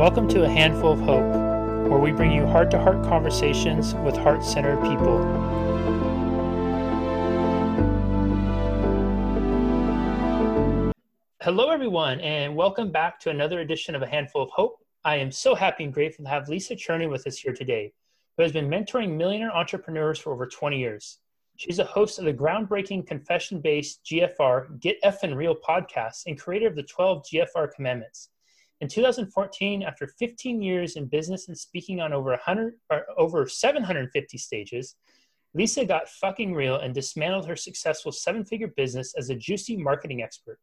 Welcome to A Handful of Hope, where we bring you heart to heart conversations with heart centered people. Hello, everyone, and welcome back to another edition of A Handful of Hope. I am so happy and grateful to have Lisa Cherney with us here today, who has been mentoring millionaire entrepreneurs for over 20 years. She's a host of the groundbreaking confession based GFR Get Effin' Real podcast and creator of the 12 GFR Commandments. In 2014, after 15 years in business and speaking on over 100 or over 750 stages, Lisa got fucking real and dismantled her successful seven-figure business as a juicy marketing expert.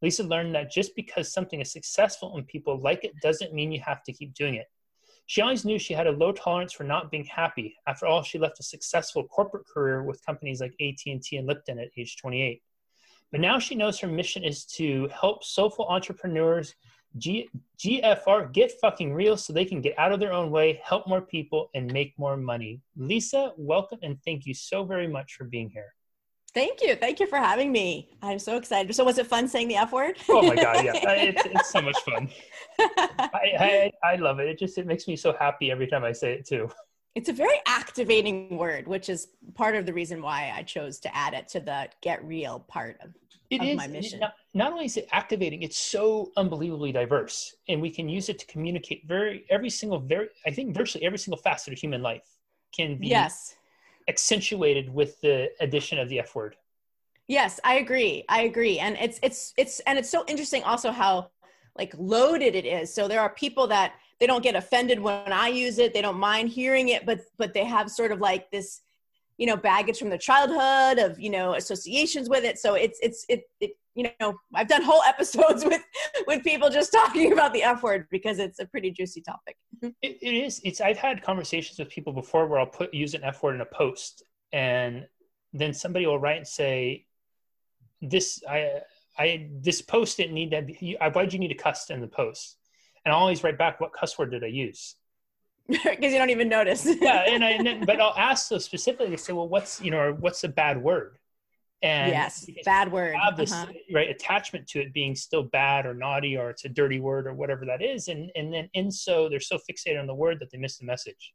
Lisa learned that just because something is successful and people like it doesn't mean you have to keep doing it. She always knew she had a low tolerance for not being happy. After all, she left a successful corporate career with companies like AT&T and Lipton at age 28. But now she knows her mission is to help soulful entrepreneurs G- GFR get fucking real so they can get out of their own way, help more people, and make more money. Lisa, welcome and thank you so very much for being here. Thank you. Thank you for having me. I'm so excited. So, was it fun saying the F word? oh my God. Yeah. It's, it's so much fun. I, I, I love it. It just, it makes me so happy every time I say it too. It's a very activating word, which is part of the reason why I chose to add it to the get real part of, it of is, my mission. Not, not only is it activating, it's so unbelievably diverse, and we can use it to communicate very every single very I think virtually every single facet of human life can be yes accentuated with the addition of the F word. Yes, I agree. I agree. And it's it's it's and it's so interesting also how like loaded it is. So there are people that they don't get offended when I use it. They don't mind hearing it, but but they have sort of like this you know baggage from their childhood of you know associations with it. So it's it's it, it you know i've done whole episodes with with people just talking about the f word because it's a pretty juicy topic. Mm-hmm. It, it is. It's i've had conversations with people before where i'll put use an f word in a post and then somebody will write and say this i i this post didn't need that why'd you need a cuss in the post? And i always write back what cuss word did i use because you don't even notice. yeah, and I and, but I'll ask so specifically. Say, well, what's you know, or what's a bad word? And yes, bad word. Have this uh-huh. right attachment to it being still bad or naughty or it's a dirty word or whatever that is, and and then and so they're so fixated on the word that they miss the message.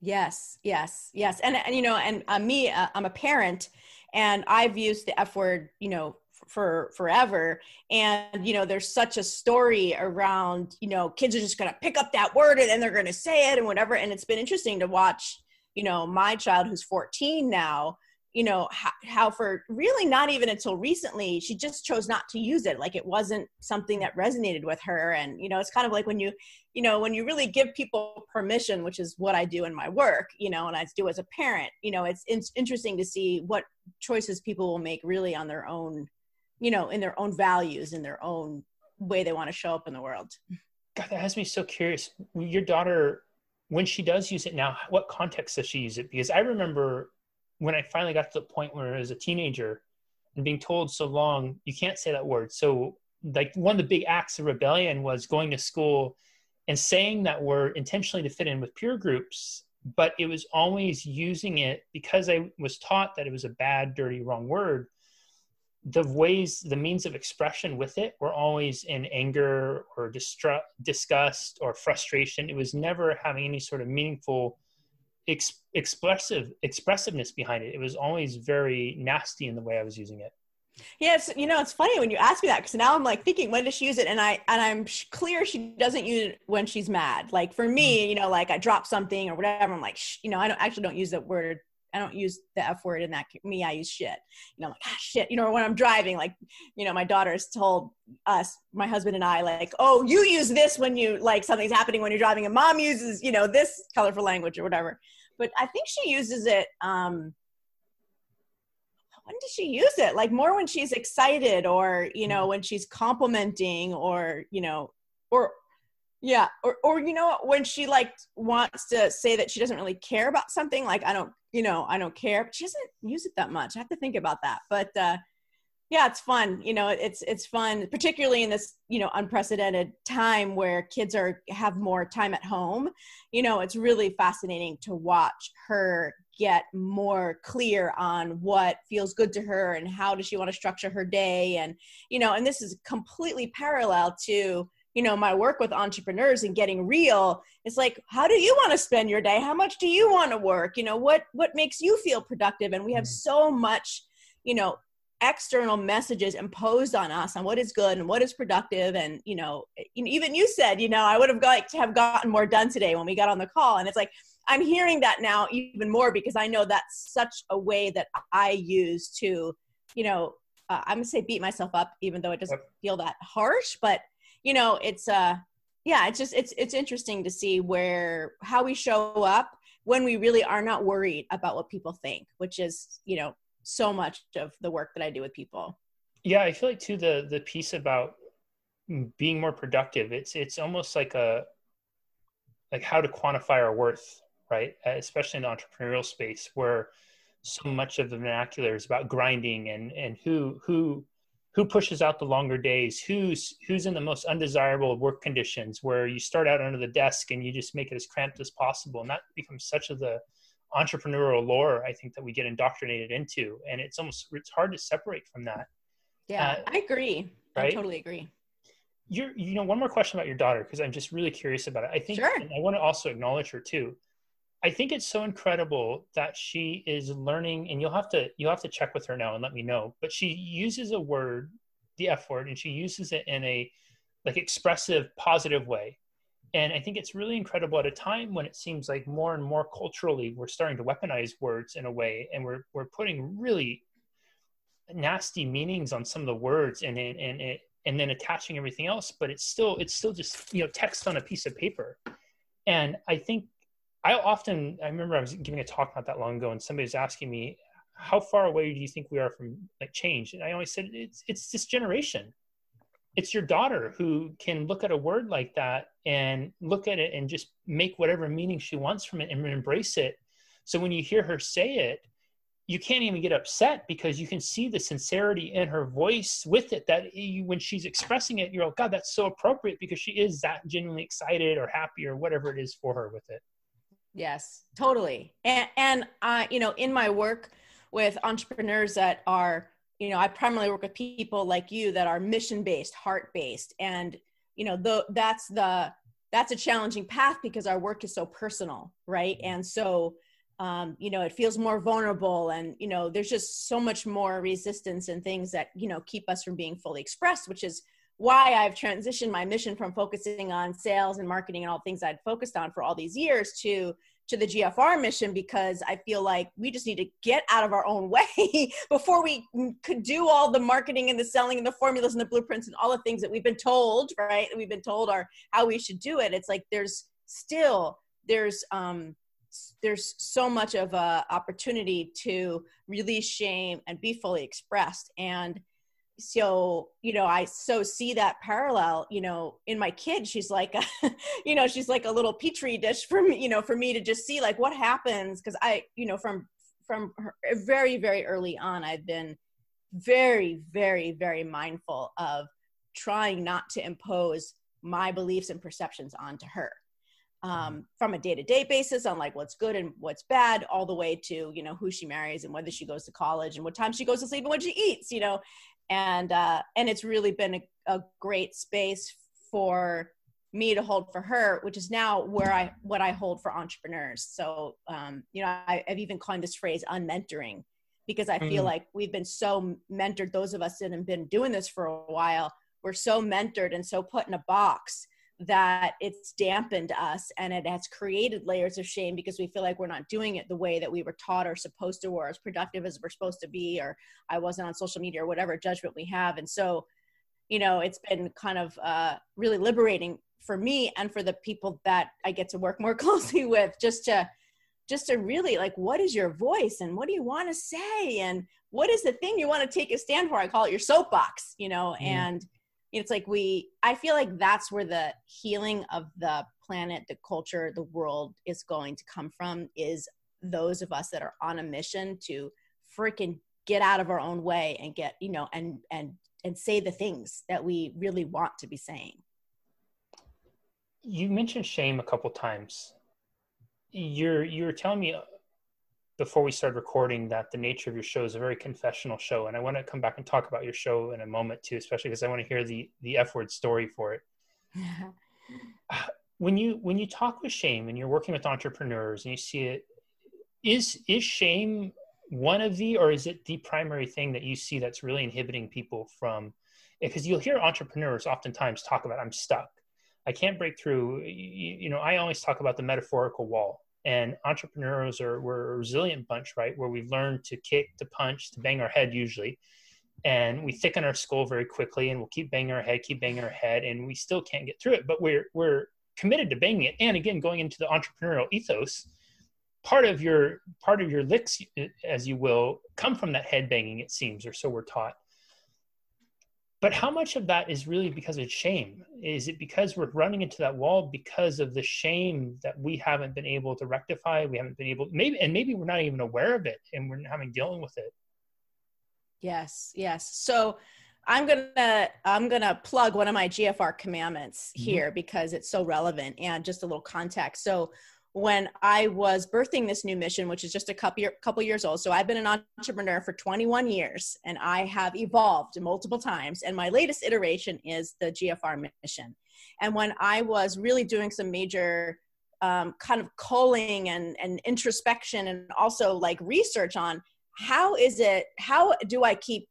Yes, yes, yes, and and you know, and uh, me, uh, I'm a parent, and I've used the F word, you know, for forever. And you know there's such a story around you know kids are just going to pick up that word and then they're going to say it and whatever. And it's been interesting to watch you know my child who's 14 now you know how, how, for really not even until recently she just chose not to use it. Like it wasn't something that resonated with her. And you know it's kind of like when you you know when you really give people permission which is what i do in my work you know and i do as a parent you know it's, it's interesting to see what choices people will make really on their own you know in their own values in their own way they want to show up in the world. God that has me so curious. Your daughter when she does use it now what context does she use it? Because i remember when i finally got to the point where as a teenager and being told so long you can't say that word. So like one of the big acts of rebellion was going to school and saying that word intentionally to fit in with peer groups but it was always using it because i was taught that it was a bad dirty wrong word the ways the means of expression with it were always in anger or distra- disgust or frustration it was never having any sort of meaningful ex- expressive expressiveness behind it it was always very nasty in the way i was using it Yes, you know it's funny when you ask me that because now I'm like thinking when does she use it, and I and I'm clear she doesn't use it when she's mad. Like for me, mm-hmm. you know, like I drop something or whatever, I'm like, you know, I don't actually don't use the word I don't use the F word in that me. I use shit. You know, I'm like ah shit. You know, when I'm driving, like, you know, my daughter has told us, my husband and I, like, oh, you use this when you like something's happening when you're driving, and mom uses, you know, this colorful language or whatever. But I think she uses it. um when does she use it? Like more when she's excited, or you know, when she's complimenting, or you know, or yeah or or you know when she like wants to say that she doesn't really care about something like i don't you know, I don't care. But she doesn't use it that much. I have to think about that. But uh, yeah, it's fun. You know, it's it's fun, particularly in this you know unprecedented time where kids are have more time at home. You know, it's really fascinating to watch her get more clear on what feels good to her and how does she want to structure her day and you know and this is completely parallel to you know my work with entrepreneurs and getting real it's like how do you want to spend your day? How much do you want to work? You know what what makes you feel productive? And we have mm. so much you know external messages imposed on us on what is good and what is productive. And you know even you said you know i would have liked to have gotten more done today when we got on the call. And it's like i'm hearing that now even more because i know that's such a way that i use to you know uh, i'm gonna say beat myself up even though it doesn't feel that harsh but you know it's uh yeah it's just it's it's interesting to see where how we show up when we really are not worried about what people think which is you know so much of the work that i do with people. Yeah i feel like too the the piece about being more productive it's it's almost like a like how to quantify our worth right? Especially in the entrepreneurial space where so much of the vernacular is about grinding and and who who who pushes out the longer days? Who's who's in the most undesirable work conditions where you start out under the desk and you just make it as cramped as possible? And that becomes such of the entrepreneurial lore i think that we get indoctrinated into. And it's almost it's hard to separate from that. Yeah uh, i agree. Right? i totally agree. You're you know one more question about your daughter because i'm just really curious about it. I think sure. i want to also acknowledge her too I think it's so incredible that she is learning, and you'll have to you'll have to check with her now and let me know. But she uses a word, the F word, and she uses it in a like expressive, positive way. And I think it's really incredible at a time when it seems like more and more culturally we're starting to weaponize words in a way, and we're we're putting really nasty meanings on some of the words, and and and it, and then attaching everything else. But it's still it's still just you know text on a piece of paper. And I think I often I remember I was giving a talk not that long ago, and somebody was asking me, "How far away do you think we are from like change?" And I always said, "It's it's this generation. It's your daughter who can look at a word like that and look at it and just make whatever meaning she wants from it and embrace it. So when you hear her say it, you can't even get upset because you can see the sincerity in her voice with it that you, when she's expressing it you're like god that's so appropriate because she is that genuinely excited or happy or whatever it is for her with it Yes, totally. And and I, you know, in my work with entrepreneurs that are, you know, I primarily work with people like you that are mission based, heart based, and you know, the that's the that's a challenging path because our work is so personal, right? And so, um, you know, it feels more vulnerable, and you know, there's just so much more resistance and things that you know keep us from being fully expressed, which is why I've transitioned my mission from focusing on sales and marketing and all things I'd focused on for all these years to to the GFR mission because I feel like we just need to get out of our own way before we could do all the marketing and the selling and the formulas and the blueprints and all the things that we've been told, right? We've been told are how we should do it. It's like there's still there's um there's so much of a opportunity to release shame and be fully expressed and so you know i so see that parallel you know in my kid she's like a, you know she's like a little petri dish for me you know for me to just see like what happens because i you know from from her, very very early on i've been very very very mindful of trying not to impose my beliefs and perceptions onto her. Um, from a day-to-day basis on like what's good and what's bad all the way to you know who she marries and whether she goes to college and what time she goes to sleep and what she eats you know and uh, and it's really been a, a great space for me to hold for her, which is now where I what I hold for entrepreneurs. So um, you know, I, have even coined this phrase unmentoring because I feel mm. like we've been so mentored. Those of us that have been doing this for a while, we're so mentored and so put in a box that it's dampened us and it has created layers of shame because we feel like we're not doing it the way that we were taught or supposed to or as productive as we're supposed to be or i wasn't on social media or whatever judgment we have and so you know it's been kind of uh, really liberating for me and for the people that i get to work more closely with just to just to really like what is your voice and what do you want to say and what is the thing you want to take a stand for i call it your soapbox you know mm. and it's like we i feel like that's where the healing of the planet the culture the world is going to come from is those of us that are on a mission to freaking get out of our own way and get you know and and and say the things that we really want to be saying. You mentioned shame a couple times. You're you're telling me before we started recording that the nature of your show is a very confessional show, and I want to come back and talk about your show in a moment too, especially because I want to hear the the F word story for it. when you when you talk with shame and you're working with entrepreneurs and you see it is is shame one of the or is it the primary thing that you see that's really inhibiting people from because you'll hear entrepreneurs oftentimes talk about i'm stuck. I can't break through. You, you know i always talk about the metaphorical wall and entrepreneurs are we're a resilient bunch right? Where we've learned to kick to punch to bang our head usually. And we thicken our skull very quickly and we'll keep banging our head keep banging our head and we still can't get through it. But we're we're committed to banging it. And again going into the entrepreneurial ethos part of your part of your licks as you will come from that head banging it seems or so we're taught but how much of that is really because of shame is it because we're running into that wall because of the shame that we haven't been able to rectify we haven't been able maybe and maybe we're not even aware of it and we're not having dealing with it yes yes so i'm gonna i'm gonna plug one of my gfr commandments mm-hmm. here mm-hmm. because it's so relevant and just a little context so when I was birthing this new mission, which is just a couple, year, couple years old. So I've been an entrepreneur for 21 years and I have evolved multiple times. And my latest iteration is the GFR mission. And when I was really doing some major um, kind of culling and, and introspection and also like research on how is it, how do I keep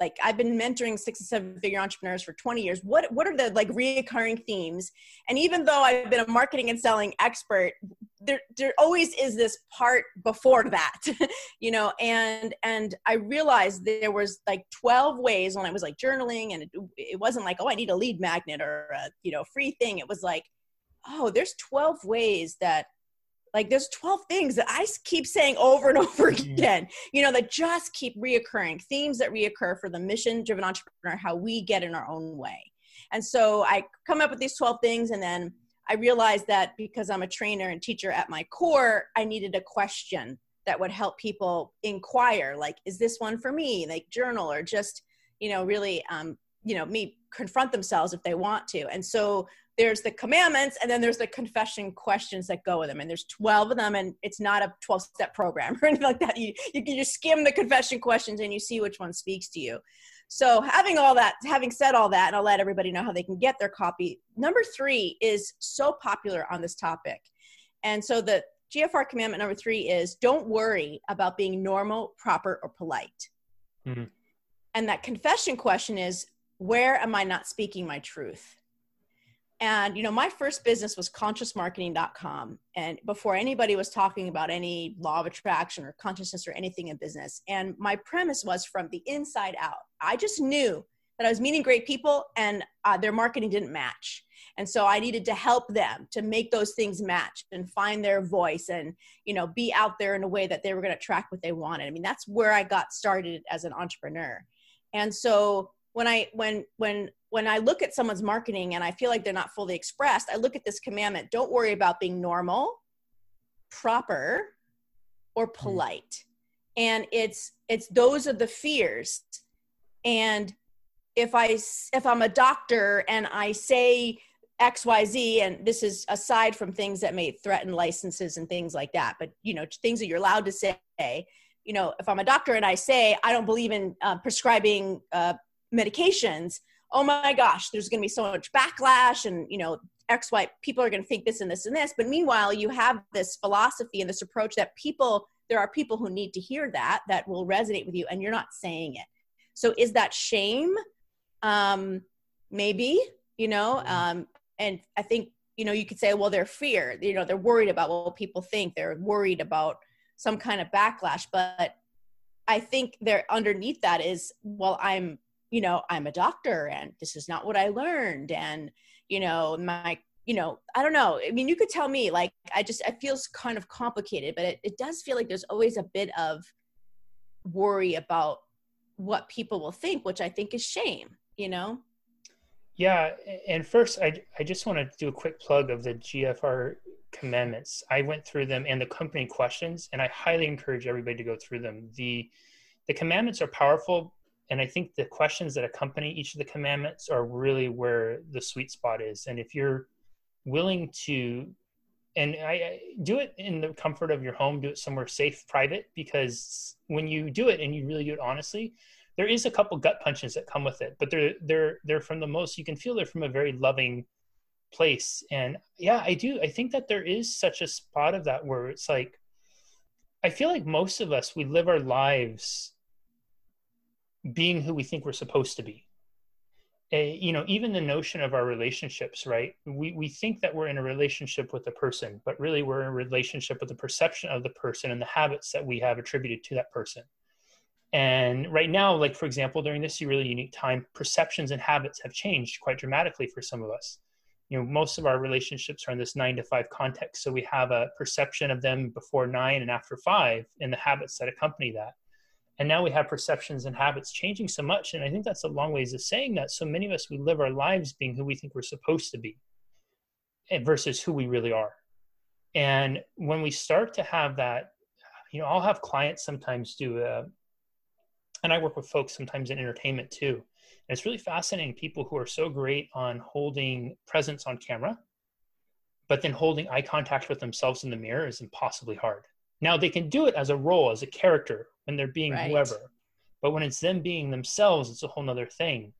like I've been mentoring six and seven figure entrepreneurs for 20 years. What what are the like reoccurring themes? And even though I've been a marketing and selling expert, there there always is this part before that, you know. And and I realized there was like 12 ways when I was like journaling, and it, it wasn't like oh I need a lead magnet or a you know free thing. It was like oh there's 12 ways that like there's 12 things that I keep saying over and over mm-hmm. again, you know, that just keep reoccurring, themes that reoccur for the mission driven entrepreneur, how we get in our own way. And so I come up with these 12 things and then I realized that because I'm a trainer and teacher at my core, I needed a question that would help people inquire like is this one for me like journal or just you know really um you know me confront themselves if they want to and so there's the commandments and then there's the confession questions that go with them. And there's 12 of them and it's not a 12 step program or anything like that. You, you can just skim the confession questions and you see which one speaks to you. So having all that having said all that and i'll let everybody know how they can get their copy number three is so popular on this topic. And so the gfr commandment number three is don't worry about being normal proper or polite. Mm-hmm. and that confession question is where am i not speaking my truth and you know my first business was consciousmarketing.com and before anybody was talking about any law of attraction or consciousness or anything in business. And my premise was from the inside out. I just knew that i was meeting great people and uh, their marketing didn't match. And so i needed to help them to make those things match and find their voice and you know be out there in a way that they were going to attract what they wanted. I mean that's where i got started as an entrepreneur. And so when i when when when I look at someone's marketing and I feel like they're not fully expressed, I look at this commandment don't worry about being normal, proper, or hmm. polite. And it's it's those are the fears. And if I if I'm a doctor and I say XYZ, and this is aside from things that may threaten licenses and things like that, but you know, things that you're allowed to say. You know, if I'm a doctor and I say I don't believe in uh, prescribing uh, medications, oh my gosh, there's going to be so much backlash and, you know, X, Y, people are going to think this and this and this. But meanwhile, you have this philosophy and this approach that people, there are people who need to hear that, that will resonate with you, and you're not saying it. So is that shame? Um, maybe, you know, mm-hmm. um, and I think, you know, you could say, well, they're fear, you know, they're worried about what people think, they're worried about some kind of backlash. But I think there underneath that is, well, I'm you know i'm a doctor and this is not what i learned and you know my you know i don't know. I mean you could tell me like i just it feels kind of complicated but it, it does feel like there's always a bit of worry about what people will think which i think is shame you know? Yeah and first i, I just want to do a quick plug of the gfr commandments. I went through them and the company questions and i highly encourage everybody to go through them. The the commandments are powerful and I think the questions that accompany each of the commandments are really where the sweet spot is. And if you're willing to, and I, I do it in the comfort of your home, do it somewhere safe, private, because when you do it and you really do it honestly, there is a couple gut punches that come with it, but they're they're they're from the most you can feel they're from a very loving place and yeah i do i think that there is such a spot of that where it's like i feel like most of us we live our lives being who we think we're supposed to be. A, you know even the notion of our relationships right? We we think that we're in a relationship with a person but really we're in a relationship with the perception of the person and the habits that we have attributed to that person. And right now like for example during this really unique time perceptions and habits have changed quite dramatically for some of us. You know most of our relationships are in this nine to five context. So we have a perception of them before nine and after five and the habits that accompany that and now we have perceptions and habits changing so much and i think that's a long ways of saying that. So many of us we live our lives being who we think we're supposed to be versus who we really are. And when we start to have that you know i'll have clients sometimes do a, and i work with folks sometimes in entertainment too. And it's really fascinating people who are so great on holding presence on camera but then holding eye contact with themselves in the mirror is impossibly hard. Now they can do it as a role, as a character, when they're being right. whoever. But when it's them being themselves, it's a whole nother thing.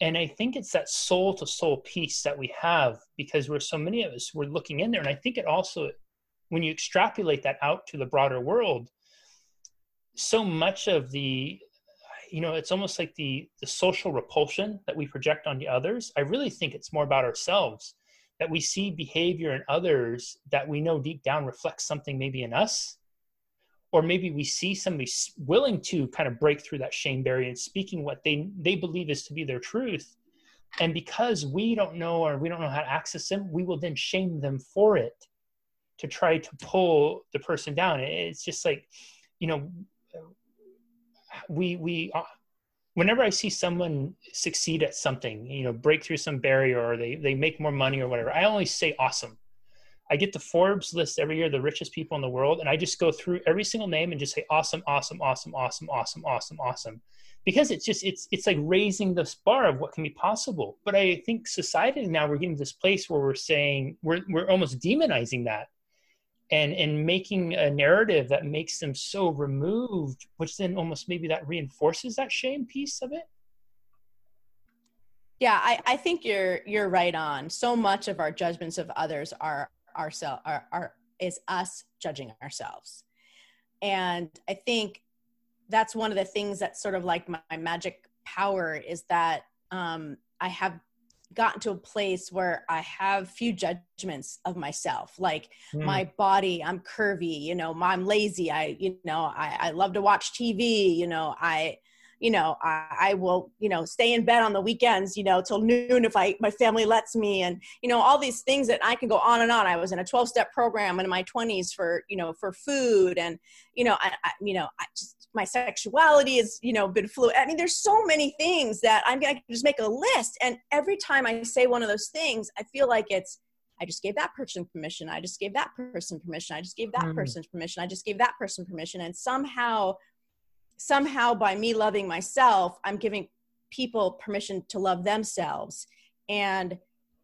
And I think it's that soul to soul piece that we have because we're so many of us, we're looking in there. And I think it also, when you extrapolate that out to the broader world, so much of the you know it's almost like the the social repulsion that we project on the others i really think it's more about ourselves that we see behavior in others that we know deep down reflects something maybe in us or maybe we see somebody willing to kind of break through that shame barrier and speaking what they they believe is to be their truth and because we don't know or we don't know how to access them we will then shame them for it to try to pull the person down it's just like you know we we uh, whenever I see someone succeed at something, you know, break through some barrier or they, they make more money or whatever, I always say awesome. I get the Forbes list every year, the richest people in the world, and I just go through every single name and just say awesome, awesome, awesome, awesome, awesome, awesome, awesome. Because it's just it's it's like raising the bar of what can be possible. But I think society now we're getting to this place where we're saying we're we're almost demonizing that and and making a narrative that makes them so removed which then almost maybe that reinforces that shame piece of it yeah i i think you're you're right on so much of our judgments of others are ourselves are, are is us judging ourselves and i think that's one of the things that's sort of like my, my magic power is that um, i have gotten to a place where I have few judgments of myself, like mm. my body, I'm curvy, you know, I'm lazy. I, you know, I, I love to watch TV, you know, I, you know, I, I, will, you know, stay in bed on the weekends, you know, till noon if I my family lets me, and you know, all these things that I can go on and on. I was in a twelve step program in my twenties for, you know, for food, and you know, I, I you know, I just my sexuality has you know been fluid. I mean there's so many things that i'm gonna just make a list. And every time i say one of those things i feel like it's i just gave that person permission. I just gave that person permission. I just gave that mm. person permission. I just gave that person permission. And somehow somehow by me loving myself i'm giving people permission to love themselves and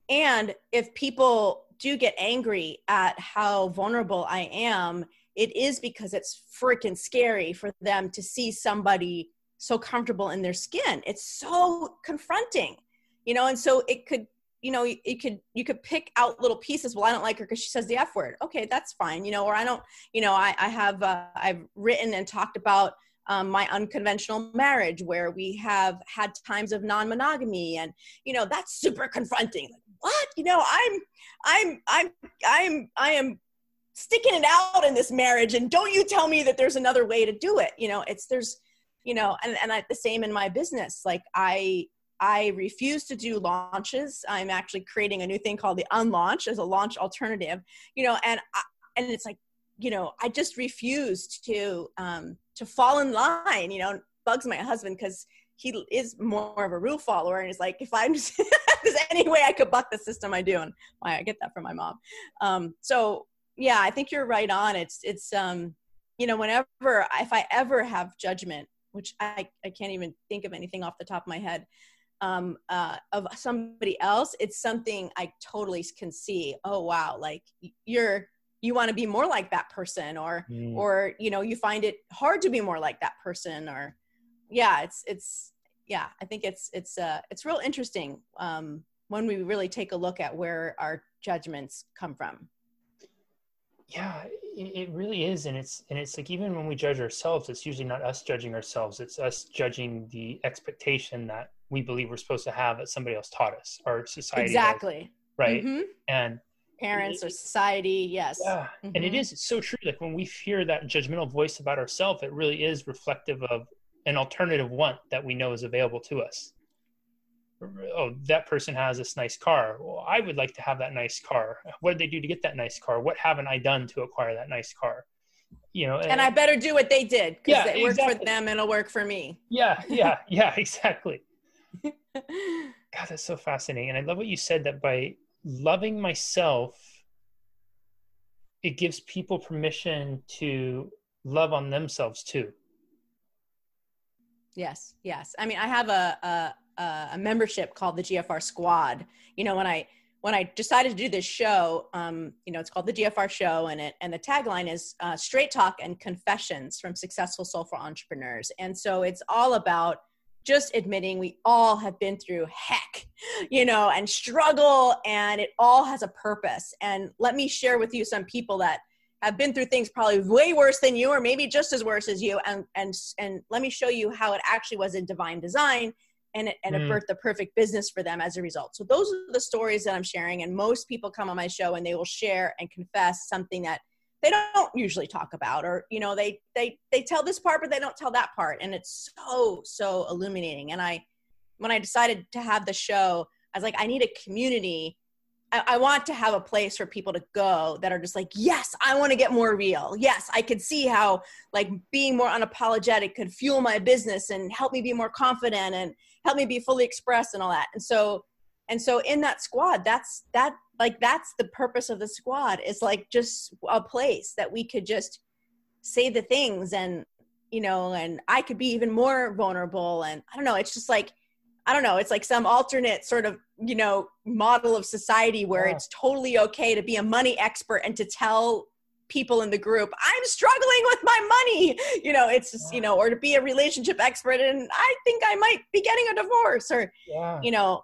and if people do get angry at how vulnerable i am it is because it's freaking scary for them to see somebody so comfortable in their skin. It's so confronting, you know, and so it could, you know, it could, you could pick out little pieces. Well, I don't like her because she says the F word. Okay, that's fine, you know, or I don't, you know, I, I have, uh, I've written and talked about um, my unconventional marriage where we have had times of non-monogamy and you know that's super confronting. Like what? You know i'm i'm i'm i'm i am sticking it out in this marriage and don't you tell me that there's another way to do it. You know it's there's you know and, and I, the same in my business. Like i i refuse to do launches. I'm actually creating a new thing called the unlaunch as a launch alternative you know and I, and it's like you know i just refused to um to fall in line you know bugs my husband because he is more of a rule follower and he's like if i'm just, there's any way i could buck the system i do. And why i get that from my mom. Um so yeah i think you're right on. It's it's um you know whenever if i ever have judgment which i i can't even think of anything off the top of my head um uh of somebody else it's something i totally can see. Oh wow like you're you want to be more like that person or mm. or you know you find it hard to be more like that person or yeah it's it's yeah i think it's it's uh it's real interesting um when we really take a look at where our judgments come from yeah it, really is and it's and it's like even when we judge ourselves it's usually not us judging ourselves it's us judging the expectation that we believe we're supposed to have that somebody else taught us or society exactly has, right mm-hmm. and parents or society yes. Yeah mm-hmm. and it is mm-hmm. so true like when we hear that judgmental voice about ourselves it really is reflective of an alternative want that we know is available to us. Oh that person has this nice car. Well i would like to have that nice car. What did they do to get that nice car? What haven't i done to acquire that nice car? You know and, and i better do what they did because yeah, it worked exactly. for them and it'll work for me. Yeah yeah yeah exactly. God that's so fascinating and i love what you said that by loving myself it gives people permission to love on themselves too yes yes i mean i have a, a a membership called the GFR Squad. You know, when I when I decided to do this show, um, you know, it's called the GFR Show, and it and the tagline is uh, "Straight Talk and Confessions from Successful Soulful Entrepreneurs." And so it's all about just admitting we all have been through heck, you know, and struggle, and it all has a purpose. And let me share with you some people that have been through things probably way worse than you, or maybe just as worse as you, and and and let me show you how it actually was in divine design and it, and it mm. birthed the perfect business for them as a result. So those are the stories that I'm sharing. And most people come on my show and they will share and confess something that they don't usually talk about, or you know, they they they tell this part, but they don't tell that part, and it's so so illuminating. And I, when I decided to have the show, I was like, I need a community. I, I want to have a place for people to go that are just like, yes, I want to get more real. Yes, I could see how like being more unapologetic could fuel my business and help me be more confident and help me be fully expressed and all that and so and so in that squad that's that like that's the purpose of the squad is like just a place that we could just say the things and you know and i could be even more vulnerable and i don't know it's just like i don't know it's like some alternate sort of you know model of society where yeah. it's totally okay to be a money expert and to tell people in the group i'm struggling with my money you know it's just you know or to be a relationship expert and i think i might be getting a divorce or yeah. you know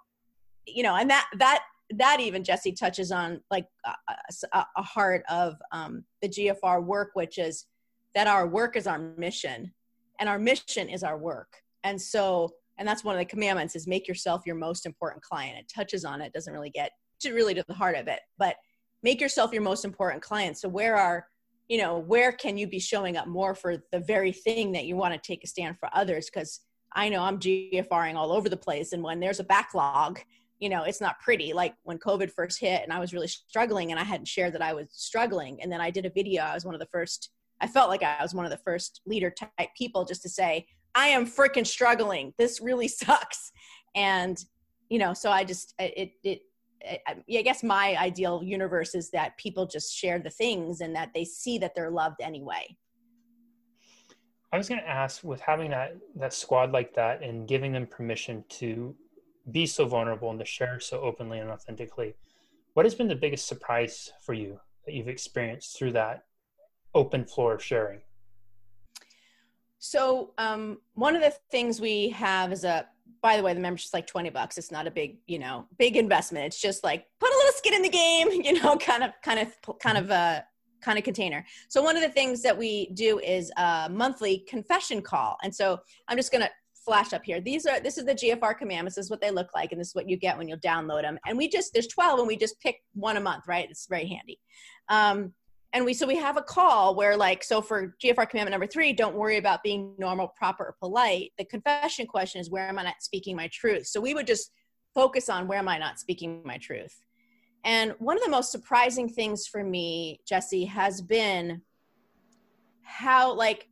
you know and that that that even jesse touches on like a, a heart of um, the gfr work which is that our work is our mission and our mission is our work. And so and that's one of the commandments is make yourself your most important client. It touches on it doesn't really get to really to the heart of it but make yourself your most important client. So where are you know where can you be showing up more for the very thing that you want to take a stand for others? Because i know i'm gfring all over the place and when there's a backlog you know it's not pretty like when covid first hit and i was really struggling and i hadn't shared that i was struggling. And then i did a video. I was one of the first i felt like i was one of the first leader type people just to say i am freaking struggling. This really sucks. And you know so i just it it I guess my ideal universe is that people just share the things and that they see that they're loved anyway. I was going to ask with having that that squad like that and giving them permission to be so vulnerable and to share so openly and authentically. What has been the biggest surprise for you that you've experienced through that open floor of sharing? So, um, one of the things we have is a by the way, the membership's like 20 bucks. It's not a big, you know, big investment. It's just like put a little skin in the game, you know, kind of, kind of, kind of, a kind of container. So one of the things that we do is a monthly confession call. And so I'm just to flash up here. These are, this is the GFR commandments. This is what they look like. And this is what you get when you download them. And we just, there's 12 and we just pick one a month, right? It's very handy. Um, and we so we have a call where like so for gfr commandment number three don't worry about being normal proper or polite the confession question is where am i not speaking my truth so we would just focus on where am i not speaking my truth and one of the most surprising things for me jesse has been how like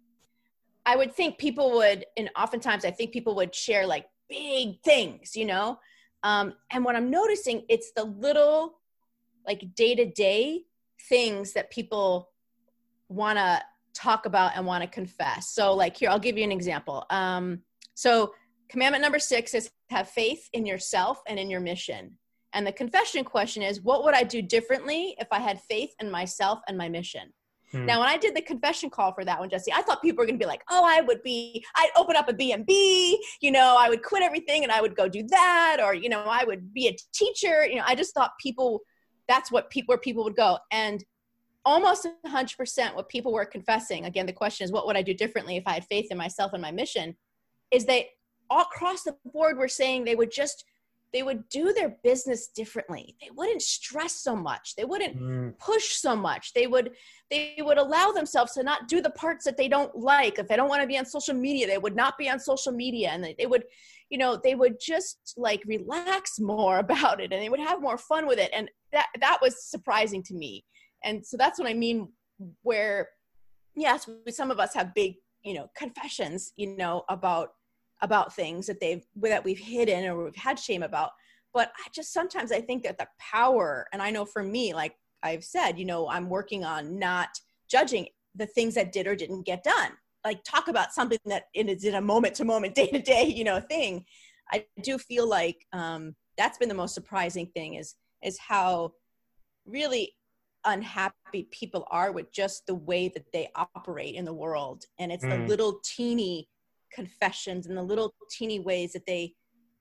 i would think people would and oftentimes i think people would share like big things you know um, and what i'm noticing it's the little like day to day things that people want to talk about and want to confess. So, like here, I'll give you an example. Um, so, commandment number six is have faith in yourself and in your mission. And the confession question is, what would I do differently if I had faith in myself and my mission? Hmm. Now, when I did the confession call for that one, Jesse, I thought people were going to be like, "Oh, I would be, I'd open up a B&B, you know, I would quit everything and I would go do that, or you know, I would be a teacher." You know, I just thought people, that's what people, where people would go, and almost 100% what people were confessing. Again, the question is, what would I do differently if I had faith in myself and my mission? Is they all across the board were saying they would just they would do their business differently. They wouldn't stress so much. They wouldn't mm. push so much. They would they would allow themselves to not do the parts that they don't like. If they don't want to be on social media they would not be on social media. And they, they would you know they would just like relax more about it and they would have more fun with it. And that that was surprising to me. And so that's what i mean where yes some of us have big you know confessions you know about about things that they've that we've hidden or we've had shame about. But i just sometimes i think that the power and i know for me like i've said you know i'm working on not judging the things that did or didn't get done. Like talk about something that is in a moment to moment day to day you know thing. I do feel like um that's been the most surprising thing is is how really unhappy people are with just the way that they operate in the world. And it's mm. the little teeny confessions and the little teeny ways that they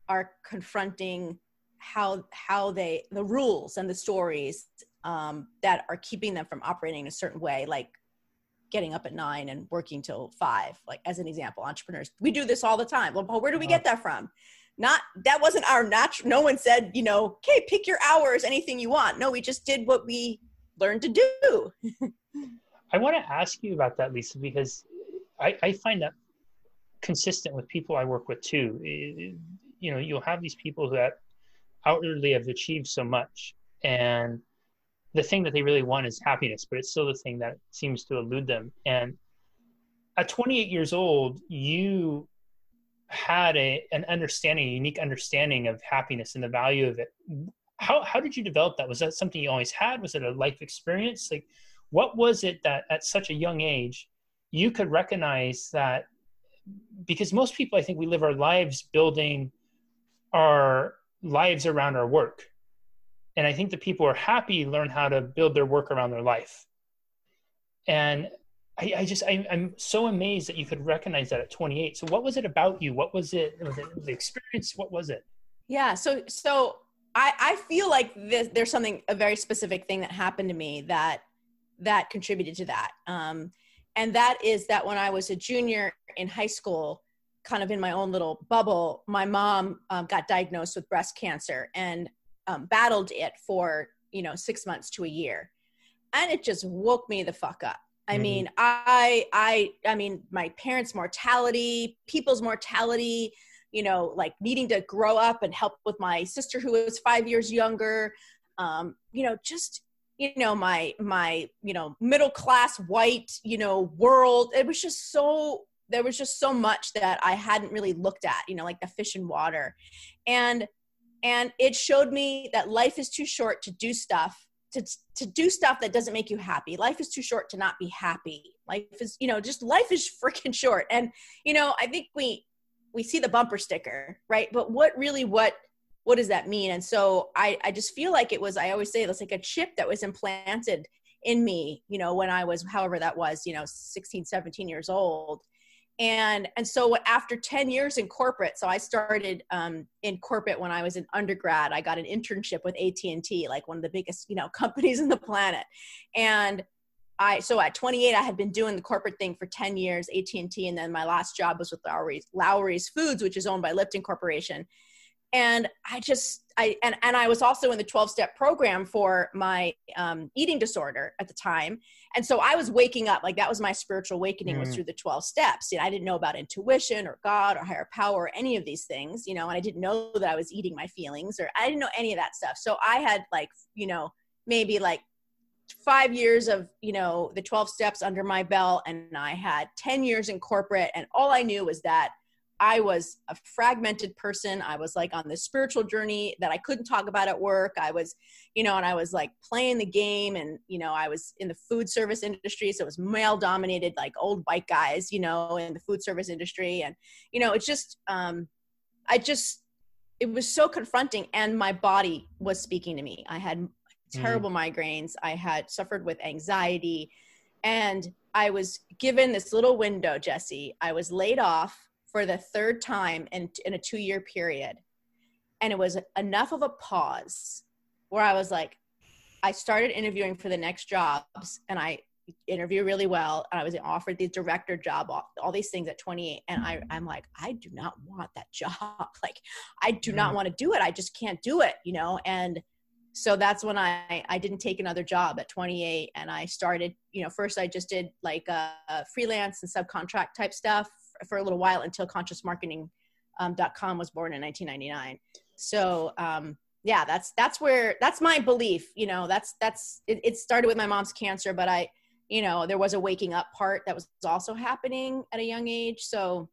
are confronting how how they the rules and the stories um, that are keeping them from operating in a certain way like getting up at nine and working till five like as an example entrepreneurs we do this all the time. Well where do we get that from? Not that wasn't our natural no one said you know okay pick your hours anything you want. No we just did what we learned to do. I want to ask you about that lisa because I, I find that consistent with people I work with too. You know, you'll have these people that outwardly have achieved so much, and the thing that they really want is happiness, but it's still the thing that seems to elude them. And at 28 years old, you had a an understanding, a unique understanding of happiness and the value of it. How how did you develop that? Was that something you always had? Was it a life experience? Like, what was it that at such a young age you could recognize that because most people, I think, we live our lives building our lives around our work. And I think the people who are happy learn how to build their work around their life. And I, I just, I, am so amazed that you could recognize that at 28. So, what was it about you? What was it? Was it the experience? What was it? Yeah. So, so I, I feel like this, there's something, a very specific thing that happened to me that, that contributed to that. Um, and that is that when I was a junior in high school, kind of in my own little bubble, my mom um, got diagnosed with breast cancer and um, battled it for you know six months to a year, and it just woke me the fuck up. I mm-hmm. mean, I, I, I mean, my parents' mortality, people's mortality, you know, like needing to grow up and help with my sister who was five years younger, um, you know, just you know my my you know middle class white you know world. It was just so there was just so much that i hadn't really looked at you know like the fish and water. And and it showed me that life is too short to do stuff to to do stuff that doesn't make you happy. Life is too short to not be happy. Life is you know just life is freaking short. And you know i think we we see the bumper sticker right? But what really what what does that mean? And so i i just feel like it was i always say it's like a chip that was implanted in me you know when i was however that was you know 16 17 years old. And and so after 10 years in corporate so i started um, in corporate when i was an undergrad. I got an internship with at&t like one of the biggest you know companies in the planet. And I so at 28 I had been doing the corporate thing for 10 years AT&T and then my last job was with Lawry's, Lawry's Foods which is owned by Lipton Corporation and i just i and, and i was also in the 12 step program for my um, eating disorder at the time. And so i was waking up like that was my spiritual awakening mm. was through the 12 steps. You know, i didn't know about intuition or god or higher power or any of these things you know and i didn't know that i was eating my feelings or i didn't know any of that stuff. So i had like you know maybe like five years of you know the 12 steps under my belt and i had 10 years in corporate and all i knew was that I was a fragmented person. I was like on this spiritual journey that I couldn't talk about at work. I was, you know, and I was like playing the game and, you know, I was in the food service industry. So it was male dominated, like old white guys, you know, in the food service industry. And, you know, it's just, um, I just, it was so confronting and my body was speaking to me. I had terrible mm. migraines. I had suffered with anxiety And I was given this little window, Jesse. I was laid off for the third time in, in a two year period. And it was enough of a pause where I was like, I started interviewing for the next jobs and I interview really well. And I was offered the director job, all, these things at 28. And I, I'm like, I do not want that job. Like, I do not mm. want to do it. I just can't do it, you know? And so that's when I, I didn't take another job at 28 and I started, you know, first I just did like uh, a freelance and subcontract type stuff for a little while until consciousmarketing.com um, was born in 1999. So, um, yeah, that's, that's where, that's my belief, you know, that's, that's, it, it started with my mom's cancer, but I, you know, there was a waking up part that was also happening at a young age. So,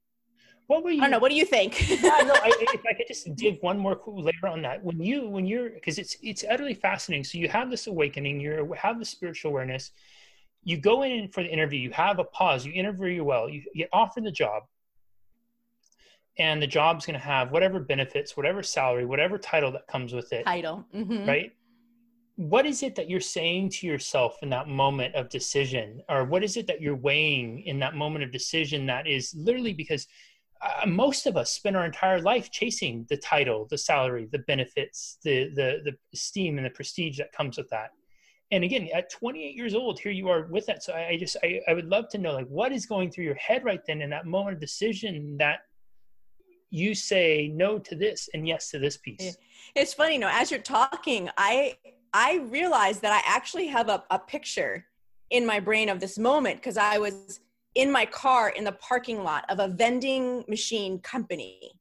what were you? I don't know. What do you think? yeah, no, I, if I could just dig one more layer on that, when you when you're because it's it's utterly fascinating. So you have this awakening, you have the spiritual awareness. You go in for the interview. You have a pause. You interview well. You get offered the job, and the job's going to have whatever benefits, whatever salary, whatever title that comes with it. Title, mm-hmm. right? What is it that you're saying to yourself in that moment of decision, or what is it that you're weighing in that moment of decision that is literally because uh, most of us spend our entire life chasing the title, the salary, the benefits, the the the esteem and the prestige that comes with that. And again, at 28 years old, here you are with that. So I, I just I, I would love to know like what is going through your head right then in that moment of decision that you say no to this and yes to this piece. It's funny, you know, as you're talking, I I realized that I actually have a, a picture in my brain of this moment because I was in my car in the parking lot of a vending machine company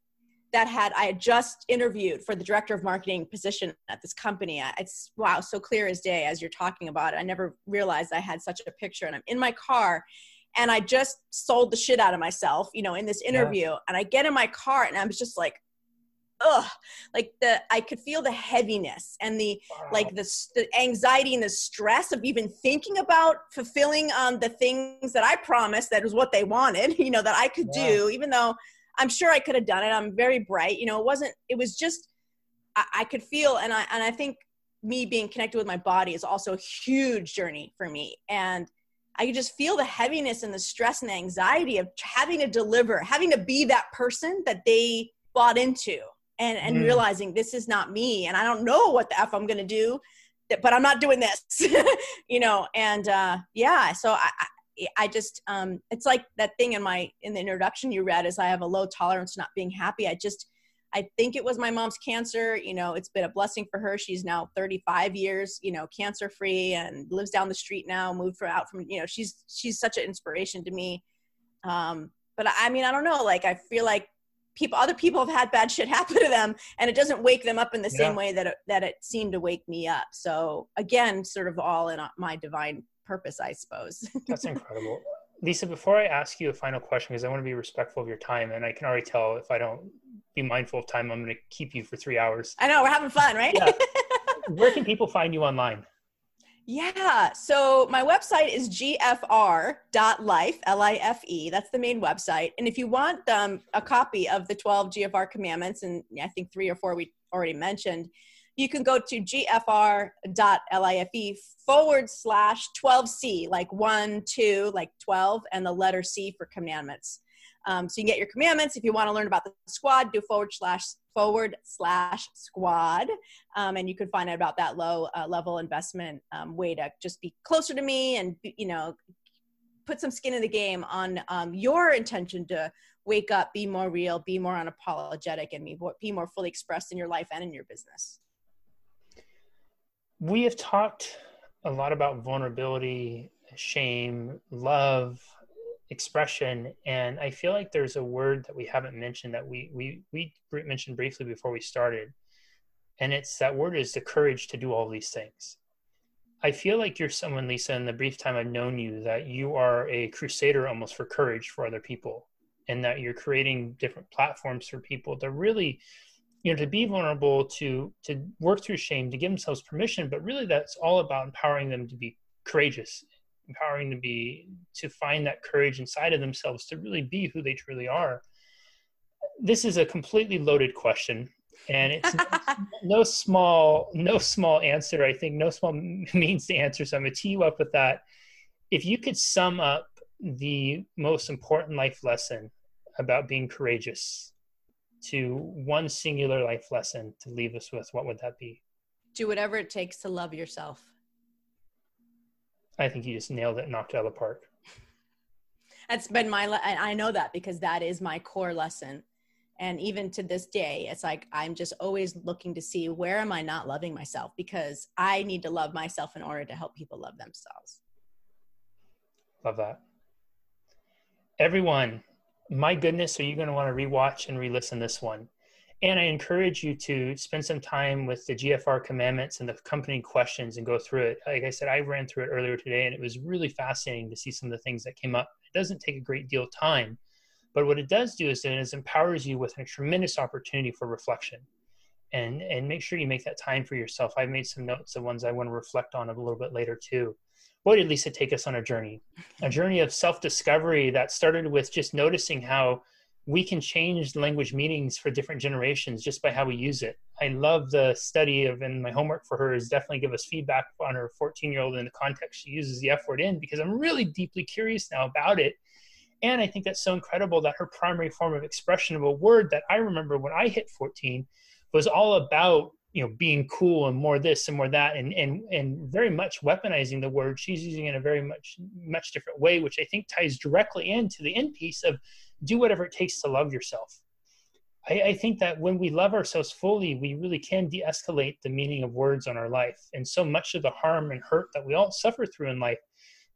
that had I had just interviewed for the director of marketing position at this company. It's wow, so clear as day as you're talking about it. I never realized I had such a picture, and I'm in my car, and I just sold the shit out of myself, you know, in this interview. And I get in my car, and I'm just like, ugh like the i could feel the heaviness and the wow. like the, the anxiety and the stress of even thinking about fulfilling um the things that i promised that was what they wanted you know that i could yeah. do even though i'm sure i could have done it i'm very bright you know it wasn't it was just I, I could feel and i and i think me being connected with my body is also a huge journey for me and I could just feel the heaviness and the stress and the anxiety of having to deliver, having to be that person that they bought into and and mm. realizing this is not me and i don't know what the f i'm going to do but i'm not doing this you know and uh yeah so i I just um it's like that thing in my in the introduction you read is I have a low tolerance to not being happy. I just I think it was my mom's cancer. You know, it's been a blessing for her. She's now 35 years, you know, cancer free and lives down the street now, moved from out from, you know, she's she's such an inspiration to me. Um, but I mean, I don't know, like I feel like people other people have had bad shit happen to them and it doesn't wake them up in the same way that it, that it seemed to wake me up so again sort of all in my divine purpose i suppose that's incredible lisa before i ask you a final question because i want to be respectful of your time and i can already tell if i don't be mindful of time i'm going to keep you for three hours i know we're having fun right yeah. where can people find you online yeah. So my website is gfr.life, L I F E. That's the main website. And if you want um, a copy of the 12 GFR commandments, and I think three or four we already mentioned, you can go to gfr.life forward slash 12C, like one, two, like 12, and the letter C for commandments. Um, so you can get your commandments. If you want to learn about the squad, do forward slash forward slash squad. Um, and you can find out about that low uh, level investment um, way to just be closer to me and, you know, put some skin in the game on um, your intention to wake up, be more real, be more unapologetic, and be more, be more fully expressed in your life and in your business. We have talked a lot about vulnerability, shame, love, expression and i feel like there's a word that we haven't mentioned that we we we mentioned briefly before we started and it's that word is the courage to do all these things. I feel like you're someone lisa in the brief time i've known you that you are a crusader almost for courage for other people and that you're creating different platforms for people to really you know to be vulnerable to to work through shame to give themselves permission but really that's all about empowering them to be courageous empowering to be to find that courage inside of themselves to really be who they truly are. This is a completely loaded question and it's no, small no small answer i think no small means to answer so i'm going to tee you up with that. If you could sum up the most important life lesson about being courageous to one singular life lesson to leave us with, what would that be? Do whatever it takes to love yourself. I think you just nailed it, knocked it out of the park. That's been my, le- I know that because that is my core lesson. And even to this day, it's like I'm just always looking to see where am I not loving myself because I need to love myself in order to help people love themselves. Love that. Everyone, my goodness, are you going to want to rewatch and re-listen this one? And I encourage you to spend some time with the GFR commandments and the accompanying questions and go through it. Like I said, I ran through it earlier today and it was really fascinating to see some of the things that came up. It doesn't take a great deal of time, but what it does do is it empowers you with a tremendous opportunity for reflection. And, and make sure you make that time for yourself. I've made some notes of ones I want to reflect on a little bit later too boy, did Lisa take us on a journey, a journey of self discovery that started with just noticing how we can change language meanings for different generations just by how we use it. I love the study of, and my homework for her is definitely give us feedback on her 14 year old in the context she uses the F word in, because I'm really deeply curious now about it. And I think that's so incredible that her primary form of expression of a word that I remember when I hit 14 was all about you know being cool and more this and more that and and and very much weaponizing the word. She's using in a very much much different way which i think ties directly into the end piece of do whatever it takes to love yourself. I, I think that when we love ourselves fully we really can de-escalate the meaning of words on our life. And so much of the harm and hurt that we all suffer through in life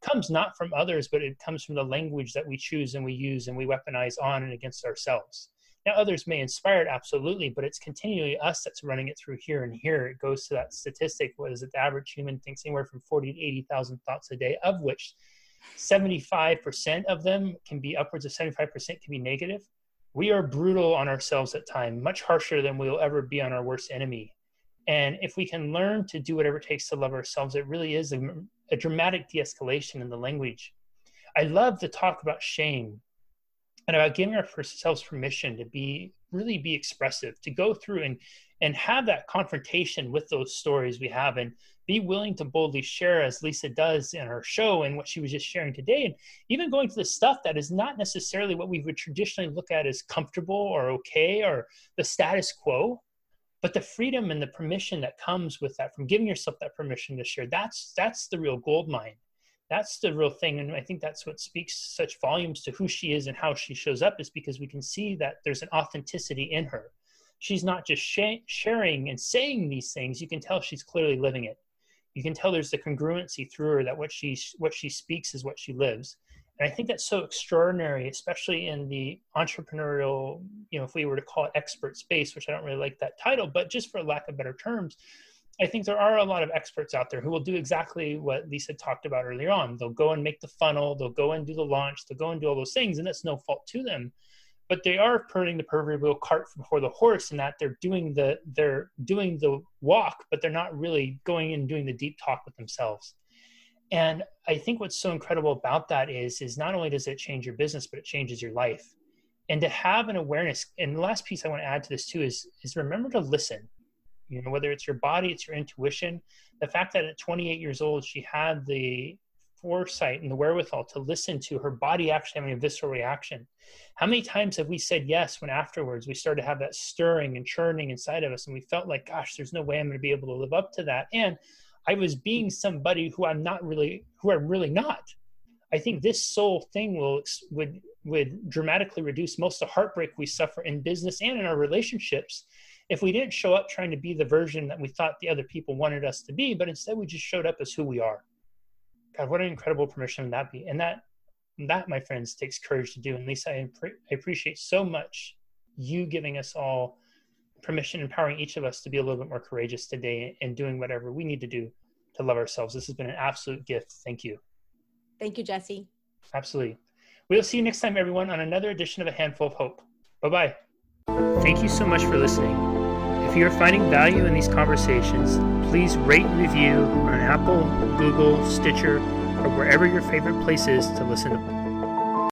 comes not from others but it comes from the language that we choose and we use and we weaponize on and against ourselves now, others may inspire it, absolutely, but it's continually us that's running it through here and here. It goes to that statistic. What is it? The average human thinks anywhere from 40 to 80,000 thoughts a day, of which 75% of them can be upwards of 75% can be negative. We are brutal on ourselves at times, much harsher than we'll ever be on our worst enemy. And if we can learn to do whatever it takes to love ourselves, it really is a, a dramatic de escalation in the language. I love to talk about shame and about giving ourselves permission to be really be expressive to go through and and have that confrontation with those stories we have and be willing to boldly share as lisa does in her show and what she was just sharing today. And even going to the stuff that is not necessarily what we would traditionally look at as comfortable or okay or the status quo but the freedom and the permission that comes with that from giving yourself that permission to share that's that's the real gold mine that's the real thing and i think that's what speaks such volumes to who she is and how she shows up is because we can see that there's an authenticity in her. She's not just sh- sharing and saying these things. You can tell she's clearly living it. You can tell there's the congruency through her that what she what she speaks is what she lives. And i think that's so extraordinary especially in the entrepreneurial you know if we were to call it expert space which i don't really like that title but just for lack of better terms I think there are a lot of experts out there who will do exactly what Lisa talked about earlier on. They'll go and make the funnel, they'll go and do the launch, they'll go and do all those things, and that's no fault to them. But they are putting the proverbial cart before the horse in that they're doing the they're doing the walk, but they're not really going and doing the deep talk with themselves. And I think what's so incredible about that is is not only does it change your business, but it changes your life. And to have an awareness, and the last piece I want to add to this too is is remember to listen you know whether it's your body it's your intuition. The fact that at 28 years old she had the foresight and the wherewithal to listen to her body actually having a visceral reaction. How many times have we said yes when afterwards we started to have that stirring and churning inside of us and we felt like gosh there's no way i'm going to be able to live up to that? And i was being somebody who i'm not really who i'm really not. I think this soul thing will would would dramatically reduce most of the heartbreak we suffer in business and in our relationships if we didn't show up trying to be the version that we thought the other people wanted us to be, but instead we just showed up as who we are. God, what an incredible permission would that be. And that, that, my friends, takes courage to do. And Lisa, I, I appreciate so much you giving us all permission, empowering each of us to be a little bit more courageous today and doing whatever we need to do to love ourselves. This has been an absolute gift. Thank you. Thank you, Jesse. Absolutely. We'll see you next time, everyone, on another edition of A Handful of Hope. Bye bye. Thank you so much for listening. If you are finding value in these conversations, please rate and review on Apple, Google, Stitcher, or wherever your favorite place is to listen to